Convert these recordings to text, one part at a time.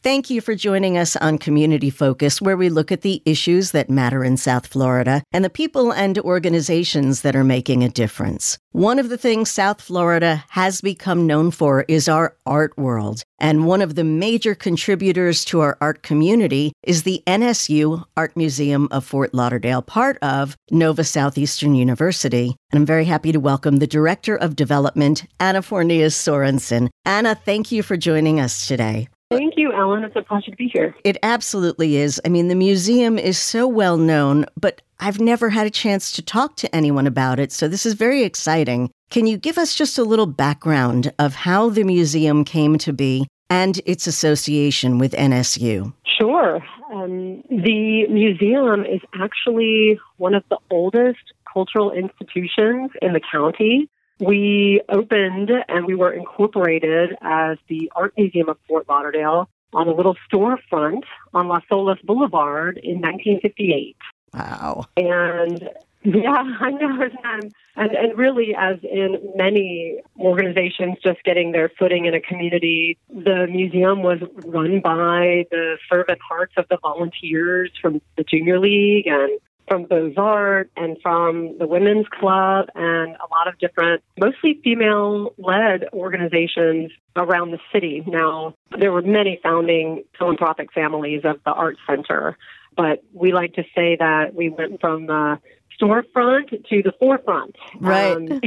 Thank you for joining us on Community Focus, where we look at the issues that matter in South Florida and the people and organizations that are making a difference. One of the things South Florida has become known for is our art world. And one of the major contributors to our art community is the NSU Art Museum of Fort Lauderdale, part of Nova Southeastern University. And I'm very happy to welcome the Director of Development, Anna Fornias Sorensen. Anna, thank you for joining us today. Thank you, Ellen. It's a pleasure to be here. It absolutely is. I mean, the museum is so well known, but I've never had a chance to talk to anyone about it, so this is very exciting. Can you give us just a little background of how the museum came to be and its association with NSU? Sure. Um, the museum is actually one of the oldest cultural institutions in the county. We opened and we were incorporated as the Art Museum of Fort Lauderdale on a little storefront on Las Olas Boulevard in 1958. Wow. And yeah, I know. And, um, and, and really, as in many organizations just getting their footing in a community, the museum was run by the fervent hearts of the volunteers from the Junior League and from Beaux Arts and from the Women's Club and a lot of different, mostly female led organizations around the city. Now, there were many founding philanthropic families of the Art Center, but we like to say that we went from the storefront to the forefront. Right. Um,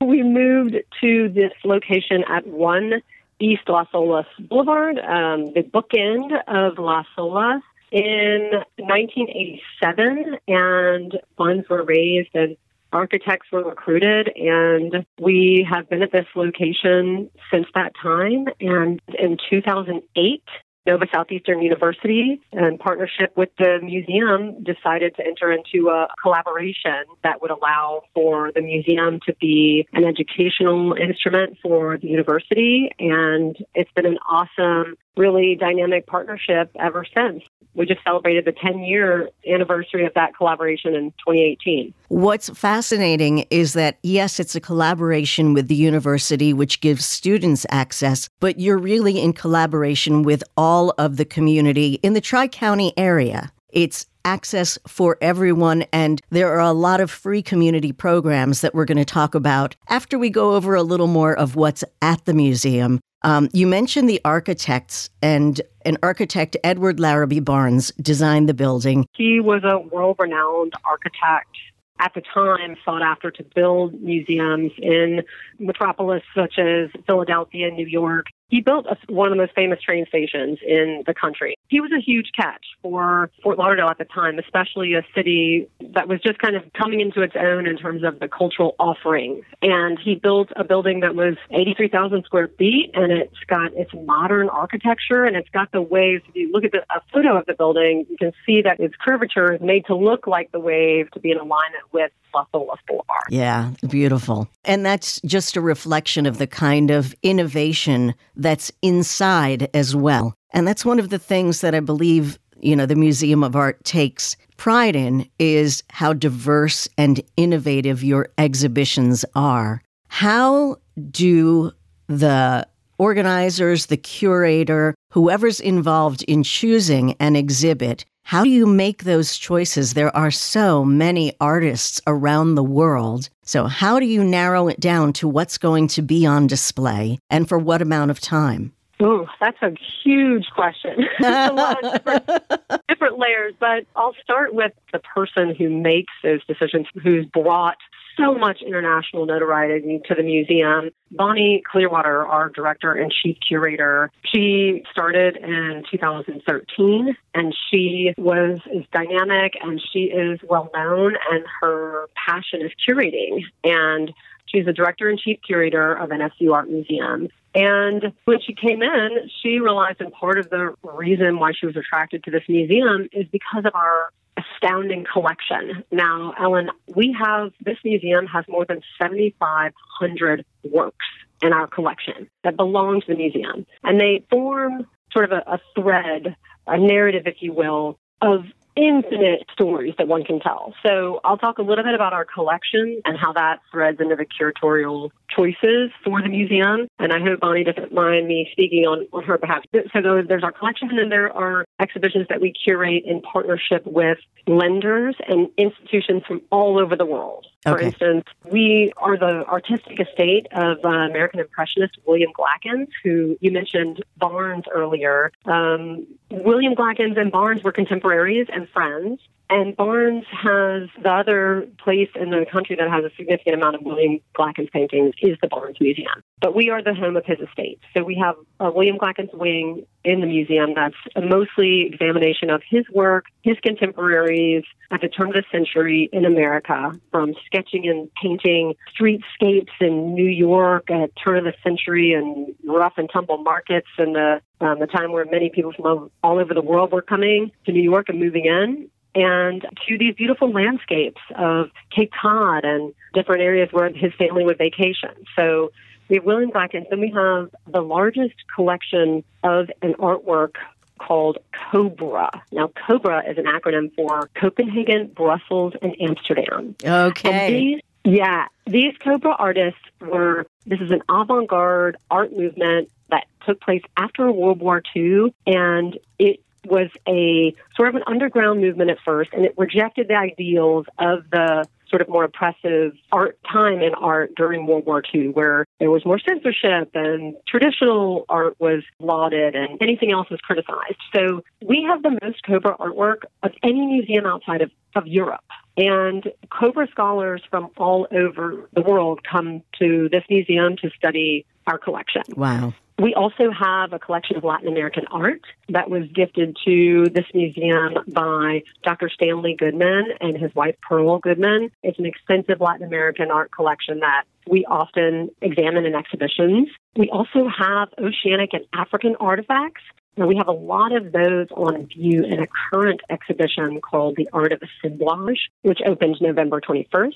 we moved to this location at 1 East Las Olas Boulevard, um, the bookend of Las Olas in 1987, and funds were raised and architects were recruited, and we have been at this location since that time. And in 2008, Nova Southeastern University, in partnership with the museum, decided to enter into a collaboration that would allow for the museum to be an educational instrument for the university. And it's been an awesome, really dynamic partnership ever since we just celebrated the 10 year anniversary of that collaboration in 2018. What's fascinating is that, yes, it's a collaboration with the university, which gives students access, but you're really in collaboration with all of the community in the Tri County area. It's access for everyone, and there are a lot of free community programs that we're going to talk about after we go over a little more of what's at the museum. Um, you mentioned the architects, and an architect, Edward Larrabee Barnes, designed the building. He was a world renowned architect at the time sought after to build museums in metropolis such as Philadelphia, New York, he built a, one of the most famous train stations in the country. He was a huge catch for Fort Lauderdale at the time, especially a city that was just kind of coming into its own in terms of the cultural offerings. And he built a building that was 83,000 square feet, and it's got its modern architecture, and it's got the waves. If you look at the, a photo of the building, you can see that its curvature is made to look like the wave to be in alignment with Las Olas Boulevard. Yeah, beautiful. And that's just a reflection of the kind of innovation that's inside as well. And that's one of the things that I believe, you know, the Museum of Art takes pride in is how diverse and innovative your exhibitions are. How do the organizers, the curator, whoever's involved in choosing an exhibit, how do you make those choices? There are so many artists around the world. So, how do you narrow it down to what's going to be on display and for what amount of time? Oh, that's a huge question. a lot of different, different layers, but I'll start with the person who makes those decisions, who's brought so much international notoriety to the museum. Bonnie Clearwater, our director and chief curator, she started in 2013 and she was is dynamic and she is well known and her passion is curating and she's the director and chief curator of NSU Art Museum And when she came in, she realized, and part of the reason why she was attracted to this museum is because of our astounding collection. Now, Ellen, we have this museum has more than 7,500 works in our collection that belong to the museum. And they form sort of a, a thread, a narrative, if you will, of infinite stories that one can tell. So I'll talk a little bit about our collection and how that threads into the curatorial choices for the museum. And I hope Bonnie doesn't mind me speaking on, on her behalf. So there's our collection, and then there are exhibitions that we curate in partnership with lenders and institutions from all over the world. For instance, we are the artistic estate of uh, American Impressionist William Glackens, who you mentioned Barnes earlier. Um, William Glackens and Barnes were contemporaries and friends. And Barnes has the other place in the country that has a significant amount of William Glackens paintings is the Barnes Museum. But we are the home of his estate. So we have a William Glackens wing in the museum that's mostly examination of his work, his contemporaries at the turn of the century in America, from sketching and painting streetscapes in New York at turn of the century and rough and tumble markets and the um, the time where many people from all over the world were coming to New York and moving in and to these beautiful landscapes of Cape Cod and different areas where his family would vacation. So we have William Glackens, then we have the largest collection of an artwork called COBRA. Now, COBRA is an acronym for Copenhagen, Brussels, and Amsterdam. And Okay. these, yeah, these Cobra artists were, this is an avant garde art movement that took place after World War II, and it was a sort of an underground movement at first, and it rejected the ideals of the sort of more oppressive art time in art during World War II, where there was more censorship and traditional art was lauded and anything else was criticized. So we have the most Cobra artwork of any museum outside of, of Europe. And Cobra scholars from all over the world come to this museum to study our collection. Wow. We also have a collection of Latin American art that was gifted to this museum by Dr. Stanley Goodman and his wife Pearl Goodman. It's an extensive Latin American art collection that we often examine in exhibitions. We also have oceanic and African artifacts. And we have a lot of those on view in a current exhibition called The Art of Assemblage, which opens November 21st.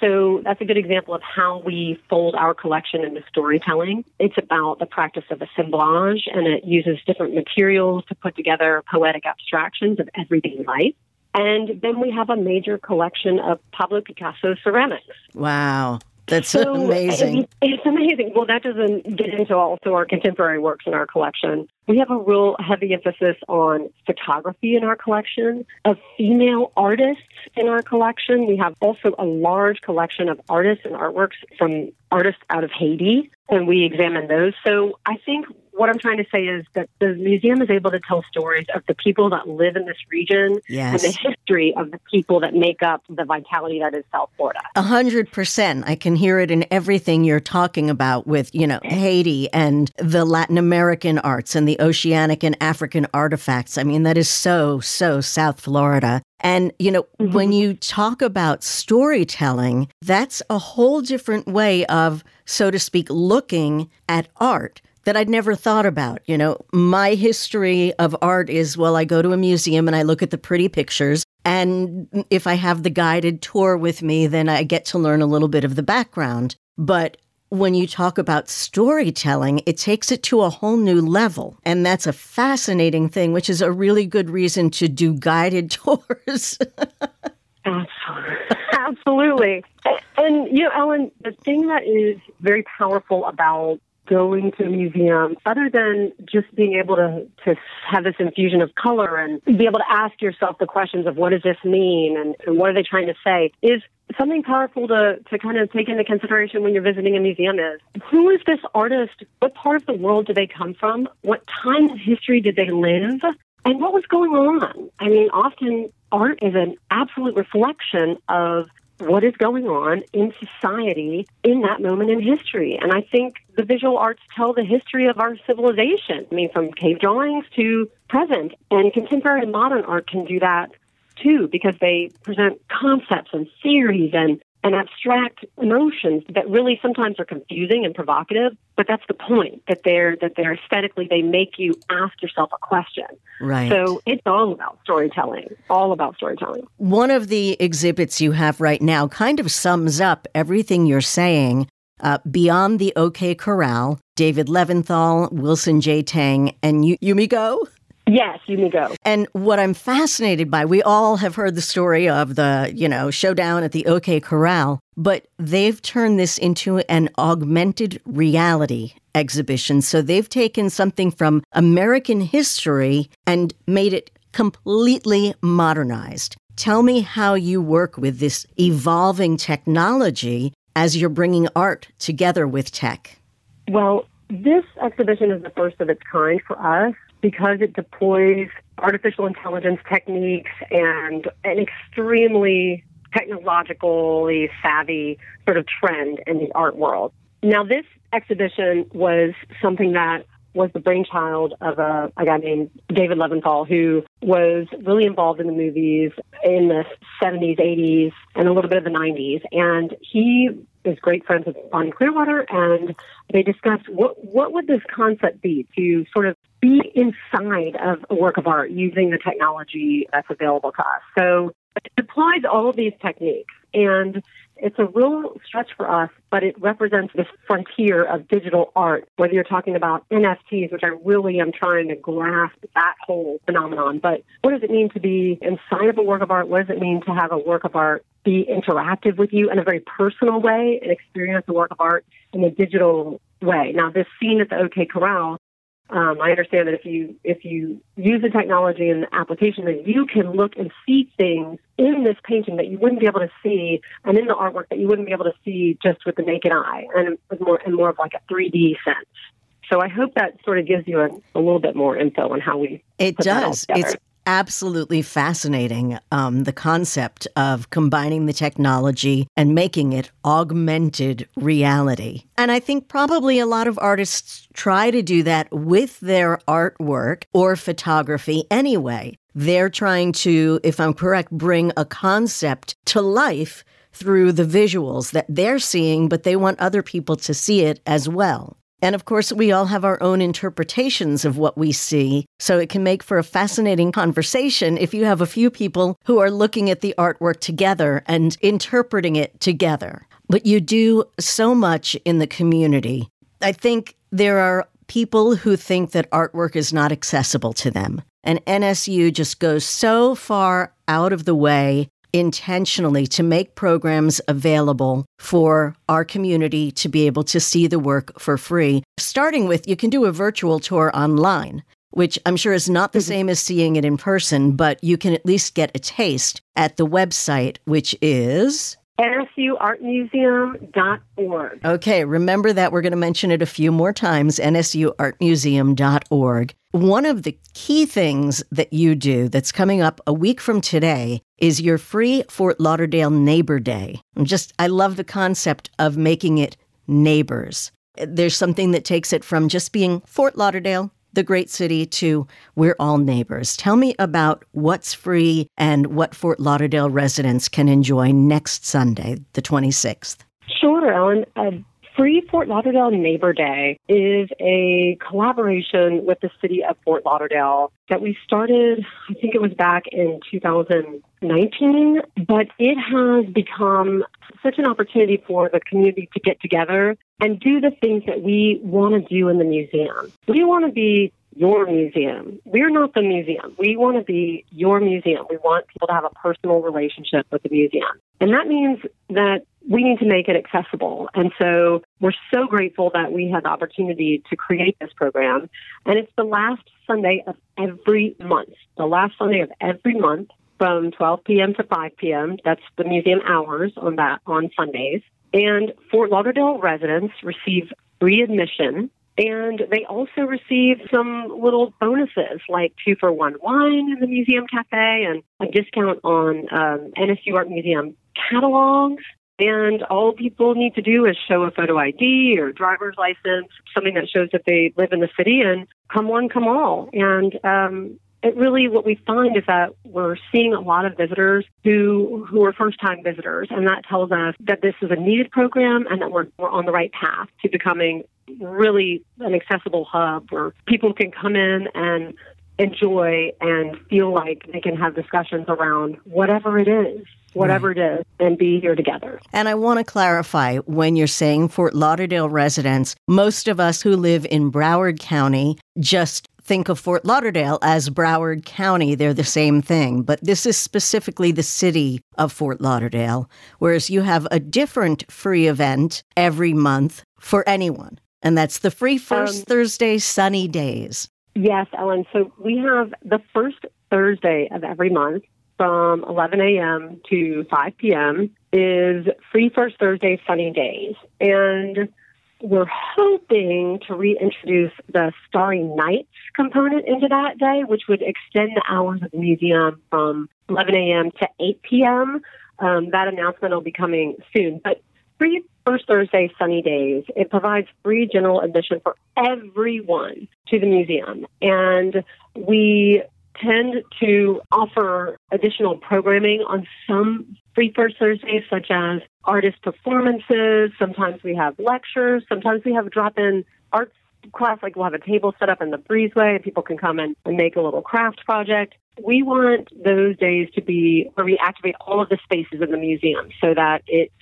So that's a good example of how we fold our collection into storytelling. It's about the practice of assemblage, and it uses different materials to put together poetic abstractions of everyday life. And then we have a major collection of Pablo Picasso ceramics. Wow. That's So amazing. It's, it's amazing. Well, that doesn't get into also our contemporary works in our collection. We have a real heavy emphasis on photography in our collection, of female artists in our collection. We have also a large collection of artists and artworks from artists out of Haiti, and we examine those. So I think what I'm trying to say is that the museum is able to tell stories of the people that live in this region Yes. and the history of the people that make up the vitality that is South Florida. A hundred percent. I can hear it in everything you're talking about with, you know, Haiti and the Latin American arts and the oceanic and African artifacts. I mean, that is so, so South Florida. And, you know, mm-hmm. when you talk about storytelling, that's a whole different way of, so to speak, looking at art that I'd never thought about. You know, my history of art is well, I go to a museum and I look at the pretty pictures. And if I have the guided tour with me, then I get to learn a little bit of the background. But when you talk about storytelling, it takes it to a whole new level. And that's a fascinating thing, which is a really good reason to do guided tours. Absolutely. And, you know, Ellen, the thing that is very powerful about going to a museum, other than just being able to, to have this infusion of color and be able to ask yourself the questions of what does this mean and, and what are they trying to say, is something powerful to, to kind of take into consideration when you're visiting a museum is who is this artist? What part of the world do they come from? What time of history did they live? And what was going on? I mean, often art is an absolute reflection of what is going on in society in that moment in history. And I think the visual arts tell the history of our civilization. I mean, from cave drawings to present. And contemporary and modern art can do that too, because they present concepts and theories and and abstract emotions that really sometimes are confusing and provocative. But that's the point that they're that they're aesthetically they make you ask yourself a question. Right. So it's all about storytelling. All about storytelling. One of the exhibits you have right now kind of sums up everything you're saying. Uh, Beyond the OK Corral, David Leventhal, Wilson J. Tang, and Yumiko Yes, you may go. And what I'm fascinated by, we all have heard the story of the, you know, showdown at the OK Corral, but they've turned this into an augmented reality exhibition. So they've taken something from American history and made it completely modernized. Tell me how you work with this evolving technology as you're bringing art together with tech. Well, this exhibition is the first of its kind for us because it deploys artificial intelligence techniques and an extremely technologically savvy sort of trend in the art world. Now, this exhibition was something that was the brainchild of a, a guy named David Leventhal, who was really involved in the movies in the 70s, 80s, and a little bit of the 90s. And he is great friends with Bonnie Clearwater, and they discussed what what would this concept be to sort of be inside of a work of art using the technology that's available to us. So it applies all of these techniques, and it's a real stretch for us, but it represents this frontier of digital art, whether you're talking about NFTs, which I really am trying to grasp that whole phenomenon. But what does it mean to be inside of a work of art? What does it mean to have a work of art be interactive with you in a very personal way and experience the work of art in a digital way? Now, this scene at the OK Corral um, I understand that if you if you use the technology and the application, that you can look and see things in this painting that you wouldn't be able to see, and in the artwork that you wouldn't be able to see just with the naked eye, and more and more of like a 3D sense. So I hope that sort of gives you a, a little bit more info on how we. It does. It's absolutely fascinating um, the concept of combining the technology and making it augmented reality. And I think probably a lot of artists try to do that with their artwork or photography anyway. They're trying to, if I'm correct, bring a concept to life through the visuals that they're seeing, but they want other people to see it as well. And of course, we all have our own interpretations of what we see. So it can make for a fascinating conversation if you have a few people who are looking at the artwork together and interpreting it together. But you do so much in the community. I think there are people who think that artwork is not accessible to them. And NSU just goes so far out of the way intentionally to make programs available for our community to be able to see the work for free. Starting with, you can do a virtual tour online, which I'm sure is not the mm-hmm. same as seeing it in person, but you can at least get a taste at the website, which is nsuartmuseum.org. Okay, remember that we're going to mention it a few more times nsuartmuseum.org. One of the key things that you do that's coming up a week from today is your free Fort Lauderdale Neighbor Day. I'm just, I love the concept of making it neighbors. There's something that takes it from just being Fort Lauderdale, the great city, to we're all neighbors. Tell me about what's free and what Fort Lauderdale residents can enjoy next Sunday, the 26th. Sure, Ellen. Uh, Free Fort Lauderdale Neighbor Day is a collaboration with the city of Fort Lauderdale that we started, I think it was back in 2019, but it has become such an opportunity for the community to get together and do the things that we want to do in the museum. We want to be your museum. We're not the museum. We want to be your museum. We want people to have a personal relationship with the museum. And that means that we need to make it accessible. And so we're so grateful that we had the opportunity to create this program. And it's the last Sunday of every month, the last Sunday of every month from 12 p.m. to 5 p.m. That's the museum hours on that on Sundays. And Fort Lauderdale residents receive free admission and they also receive some little bonuses like two for one wine in the museum cafe and a discount on um, NSU Art Museum catalogs and all people need to do is show a photo ID or driver's license, something that shows that they live in the city, and come one, come all. And um, it really what we find is that we're seeing a lot of visitors who who are first time visitors, and that tells us that this is a needed program and that we're we're on the right path to becoming really an accessible hub where people can come in and enjoy and feel like they can have discussions around whatever it is, whatever right. it is, and be here together. And I want to clarify when you're saying Fort Lauderdale residents, most of us who live in Broward County just think of Fort Lauderdale as Broward County. They're the same thing, but this is specifically the city of Fort Lauderdale, whereas you have a different free event every month for anyone. And that's the free first um, Thursday sunny days. Yes, Ellen. So we have the first Thursday of every month from 11 a.m. to 5 p.m. is free first Thursday sunny days. And we're hoping to reintroduce the Starry Nights component into that day, which would extend the hours of the museum from 11 a.m. to 8 p.m. Um, that announcement will be coming soon. But free First Thursday Sunny Days. It provides free general admission for everyone to the museum. And we tend to offer additional programming on some free First Thursdays, such as artist performances. Sometimes we have lectures. Sometimes we have a drop in arts class, like we'll have a table set up in the breezeway and people can come in and make a little craft project. We want those days to be where we activate all of the spaces in the museum so that it's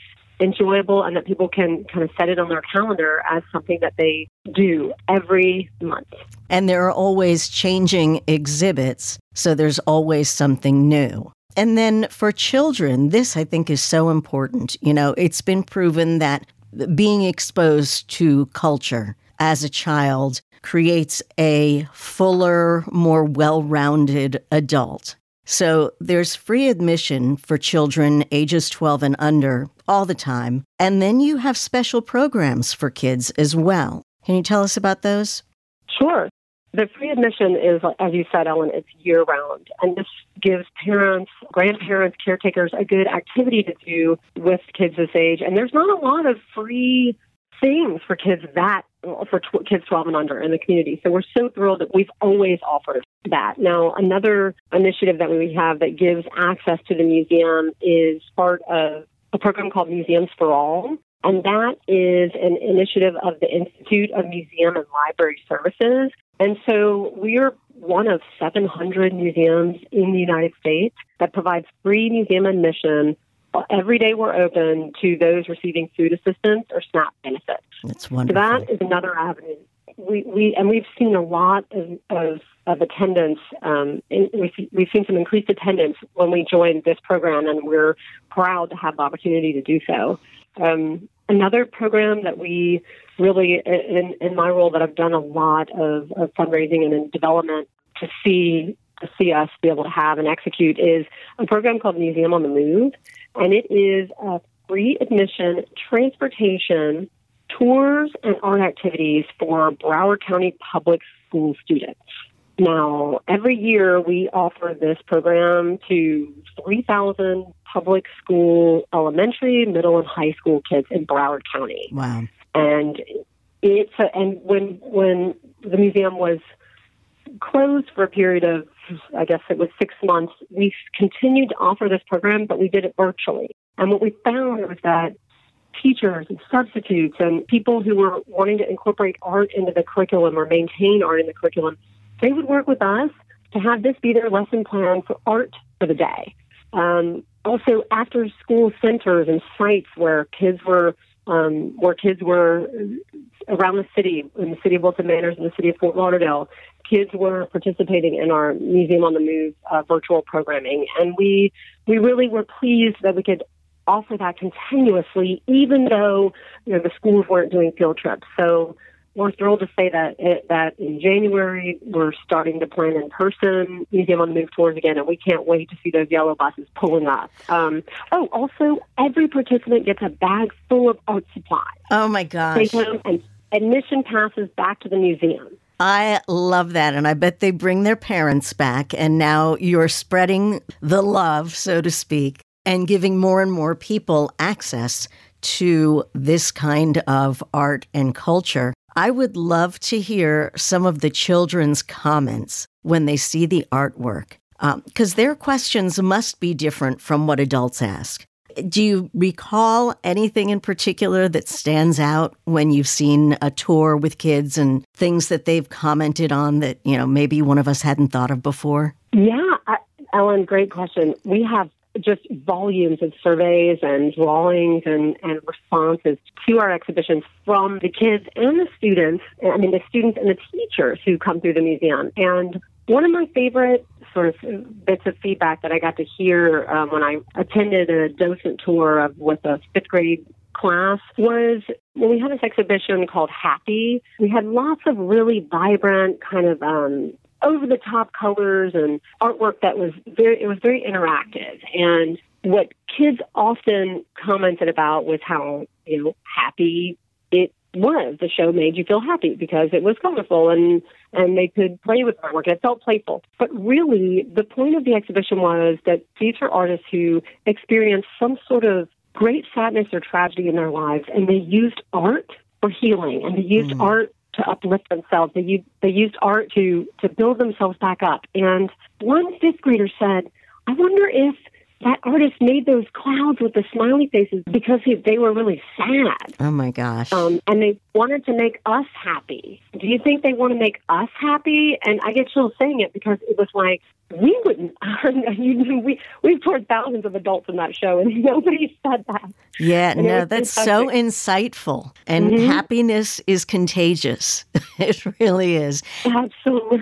enjoyable and that people can kind of set it on their calendar as something that they do every month. And there are always changing exhibits, so there's always something new. And then for children, this I think is so important. You know, it's been proven that being exposed to culture as a child creates a fuller, more well rounded adult. So there's free admission for children ages 12 and under all the time. And then you have special programs for kids as well. Can you tell us about those? Sure. The free admission is, as you said, Ellen, it's year round. And this gives parents, grandparents, caretakers a good activity to do with kids this age. And there's not a lot of free things for kids that for tw- kids 12 and under in the community. So we're so thrilled that we've always offered that. Now, another initiative that we have that gives access to the museum is part of a program called Museums for All. And that is an initiative of the Institute of Museum and Library Services. And so we're one of 700 museums in the United States that provides free museum admission every day we're open to those receiving food assistance or SNAP benefits. That's wonderful. So that is another avenue. We, we and we've seen a lot of, of, of attendance. Um, we've, we've seen some increased attendance when we joined this program, and we're proud to have the opportunity to do so. Um, another program that we really, in, in my role, that I've done a lot of, of fundraising and development to see to see us be able to have and execute is a program called Museum on the Move and it is a free admission transportation, tours, and art activities for Broward County public school students. Now, every year we offer this program to 3,000 public school elementary, middle, and high school kids in Broward County. Wow. And it's a, and when when the museum was closed for a period of I guess it was six months, we continued to offer this program, but we did it virtually. And what we found was that teachers and substitutes and people who were wanting to incorporate art into the curriculum or maintain art in the curriculum, they would work with us to have this be their lesson plan for art for the day. Um, also, after school centers and sites where kids were um, where kids were around the city, in the city of Wilton Manors, and the city of Fort Lauderdale, kids were participating in our Museum on the Move uh, virtual programming, and we we really were pleased that we could offer that continuously, even though you know the schools weren't doing field trips. So we're thrilled to say that it, that in January we're starting to plan in person Museum on the Move tours again, and we can't wait to see those yellow buses pulling up. Um, oh, also every participant gets a bag full of art supplies. Oh my gosh! And admission passes back to the museum. I love that. And I bet they bring their parents back. And now you're spreading the love, so to speak, and giving more and more people access to this kind of art and culture. I would love to hear some of the children's comments when they see the artwork? Because um, their questions must be different from what adults ask. Do you recall anything in particular that stands out when you've seen a tour with kids and things that they've commented on that, you know, maybe one of us hadn't thought of before? Yeah, I, Ellen, great question. We have just volumes of surveys and drawings and, and responses to our exhibitions from the kids and the students, I mean, the students and the teachers who come through the museum. And one of my favorite sort of bits of feedback that I got to hear um, when I attended a docent tour of with a fifth grade class was when we had this exhibition called Happy. We had lots of really vibrant kind of um, over the top colors and artwork that was very it was very interactive. And what kids often commented about was how you know happy it was. The show made you feel happy because it was colorful and and they could play with artwork. And it felt playful. But really the point of the exhibition was that these are artists who experienced some sort of great sadness or tragedy in their lives and they used art for healing and they used mm. art to uplift themselves. They used, they used art to to build themselves back up. And one fifth grader said, "I wonder if that artist made those clouds with the smiley faces because he, they were really sad. Oh my gosh! Um, and they wanted to make us happy. Do you think they want to make us happy? And I get chills saying it because it was like we wouldn't. we we've toured thousands of adults in that show, and nobody said that. Yeah, and no, that's so insightful. And mm-hmm. happiness is contagious. it really is. Absolutely.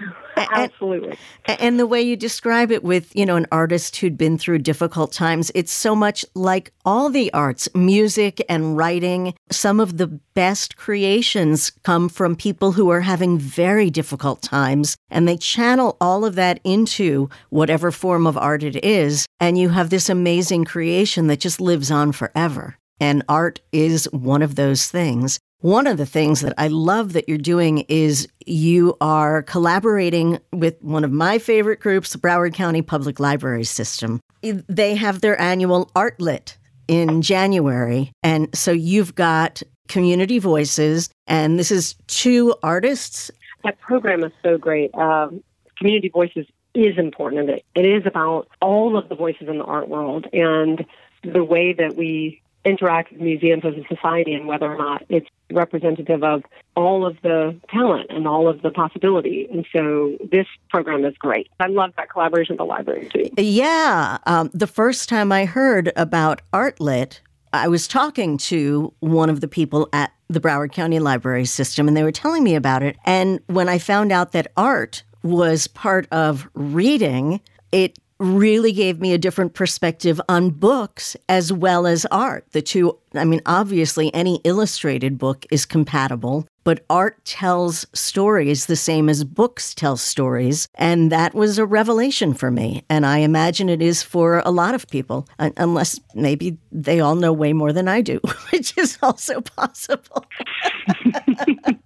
Absolutely. And, and the way you describe it with, you know, an artist who'd been through difficult times, it's so much like all the arts, music and writing. Some of the best creations come from people who are having very difficult times, and they channel all of that into whatever form of art it is. And you have this amazing creation that just lives on forever. And art is one of those things. One of the things that I love that you're doing is you are collaborating with one of my favorite groups, the Broward County Public Library System. They have their annual Artlit in January. And so you've got Community Voices, and this is two artists. That program is so great. Um, Community Voices is important. It, it is about all of the voices in the art world and the way that we interact with museums as a society and whether or not it's representative of all of the talent and all of the possibility. And so this program is great. I love that collaboration with the library too. Yeah. Um, the first time I heard about Artlit, I was talking to one of the people at the Broward County Library System, and they were telling me about it. And when I found out that art was part of reading, it really gave me a different perspective on books as well as art. The two, I mean, obviously, any illustrated book is compatible, but art tells stories the same as books tell stories. And that was a revelation for me. And I imagine it is for a lot of people, unless maybe they all know way more than I do, which is also possible.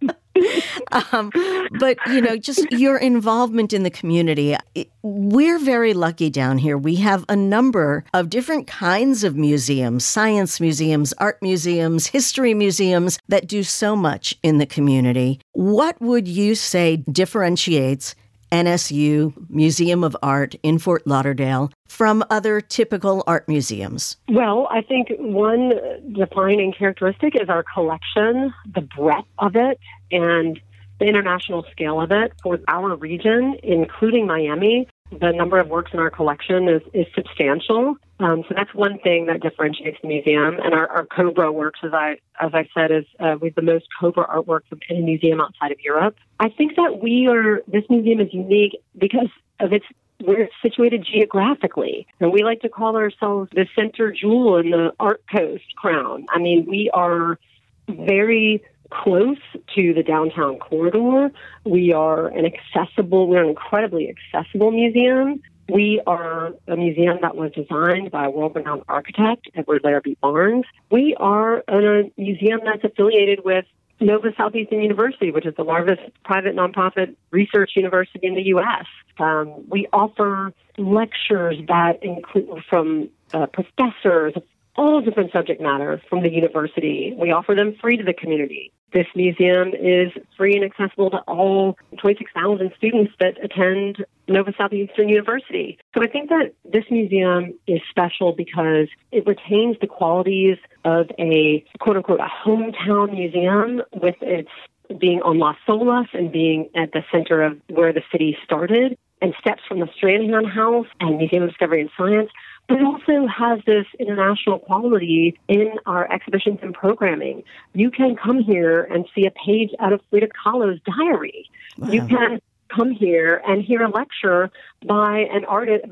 um, but you know, just your involvement in the community. We're very lucky down here. We have a number of different kinds of museums, science museums, art museums, history museums that do so much in the community. What would you say differentiates NSU Museum of Art in Fort Lauderdale from other typical art museums? Well, I think one defining characteristic is our collection, the breadth of it, and the international scale of it for our region, including Miami. The number of works in our collection is, is substantial. Um, so that's one thing that differentiates the museum. And our, our Cobra works, as I as I said, is uh, we have the most Cobra artwork from any museum outside of Europe. I think that we are this museum is unique because of its we're situated geographically. And we like to call ourselves the center jewel in the Art Coast crown. I mean, we are very close to the downtown corridor. We are an accessible, we're an incredibly accessible museum. We are a museum that was designed by a world renowned architect, Edward Larrabee Barnes. We are a museum that's affiliated with Nova Southeastern University, which is the largest private nonprofit research university in the U.S. Um, we offer lectures that include from uh, professors of all different subject matter from the university. We offer them free to the community. this museum is free and accessible to all 26,000 students that attend Nova Southeastern University. So I think that this museum is special because it retains the qualities of a quote unquote a hometown museum with its being on Las Olas and being at the center of where the city started and steps from the Stranahan House and Museum of Discovery and Science but it also has this international quality in our exhibitions and programming. You can come here and see a page out of Frida Kahlo's diary. Wow. You can come here and hear a lecture by an artist.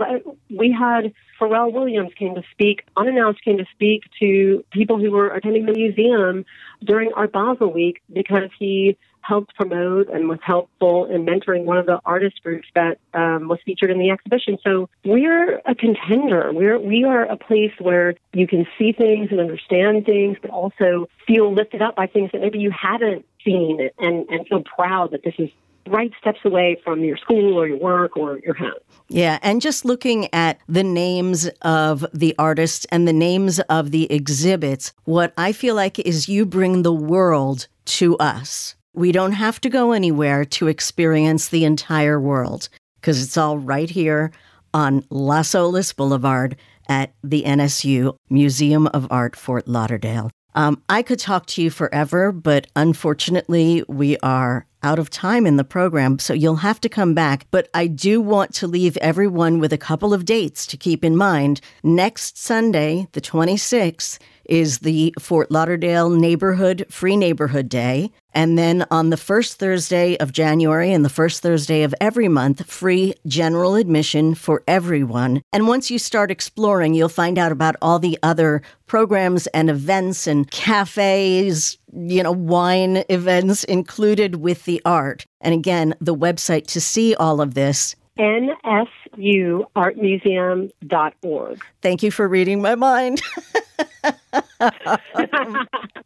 We had Pharrell Williams came to speak, unannounced came to speak to people who were attending the museum during Art Basel week because he helped promote and was helpful in mentoring one of the artist groups that um, was featured in the exhibition. So we're a contender. We're we are a place where you can see things and understand things, but also feel lifted up by things that maybe you haven't seen and and feel proud that this is right steps away from your school or your work or your home. Yeah, and just looking at the names of the artists and the names of the exhibits, what I feel like is you bring the world to us. We don't have to go anywhere to experience the entire world because it's all right here on Las Olas Boulevard at the NSU Museum of Art, Fort Lauderdale. Um, I could talk to you forever, but unfortunately, we are out of time in the program, so you'll have to come back. But I do want to leave everyone with a couple of dates to keep in mind. Next Sunday, the 26th, is the Fort Lauderdale Neighborhood Free Neighborhood Day. And then on the first Thursday of January and the first Thursday of every month, free general admission for everyone. And once you start exploring, you'll find out about all the other programs and events and cafes, you know, wine events included with the art. And again, the website to see all of this nsuartmuseum.org. Thank you for reading my mind.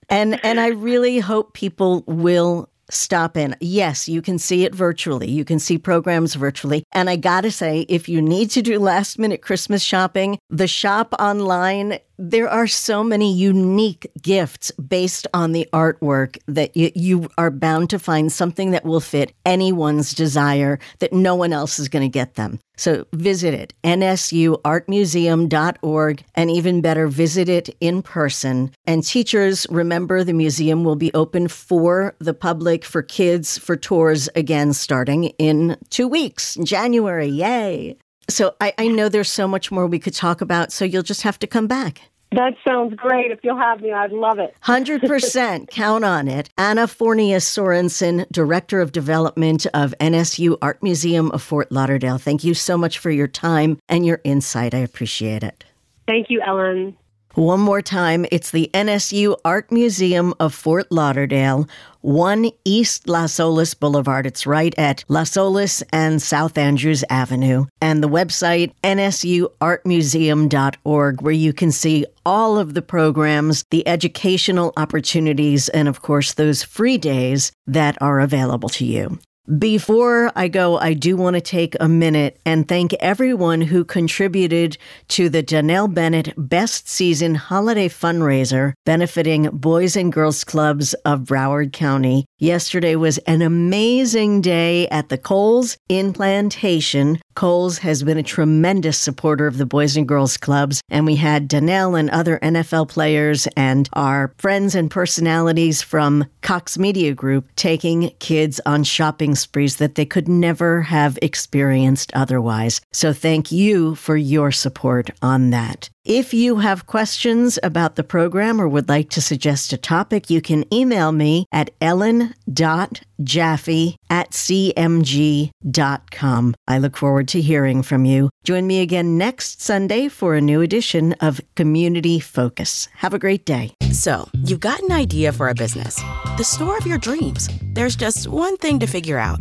and and I really hope people will stop in. Yes, you can see it virtually. You can see programs virtually. And I got to say, if you need to do last minute Christmas shopping, the shop online there are so many unique gifts based on the artwork that you, you, are bound to find something that will fit anyone's desire that no one else is going to get them. So visit it, nsuartmuseum.org, and even better, visit it in person. And teachers, remember the museum will be open for the public, for kids, for tours again starting in two weeks, January. Yay! So I, I know there's so much more we could talk about, so you'll just have to come back. That sounds great. If you'll have me, I'd love it. 100%. Count on it. Anna Fornias Sorensen, Director of Development of NSU Art Museum of Fort Lauderdale. Thank you so much for your time and your insight. I appreciate it. Thank you, Ellen. One more time, it's the NSU Art Museum of Fort Lauderdale, 1 East Las Olas Boulevard. It's right at Las Olas and South Andrews Avenue. And the website, nsuartmuseum.org, where you can see all of the programs, the educational opportunities, and of course, those free days that are available to you. Before I go, I do want to take a minute and thank everyone who contributed to the Danelle Bennett Best Season Holiday Fundraiser benefiting Boys and Girls Clubs of Broward County. Yesterday was an amazing day at the Kohl's in Plantation. Kohl's has been a tremendous supporter of the Boys and Girls Clubs, and we had Danelle and other NFL players and our friends and personalities from Cox Media Group taking kids on shopping sprees that they could never have experienced otherwise. So thank you for your support on that. If you have questions about the program or would like to suggest a topic, you can email me at ellen.jaffe at cmg.com. I look forward to hearing from you. Join me again next Sunday for a new edition of Community Focus. Have a great day. So, you've got an idea for a business, the store of your dreams. There's just one thing to figure out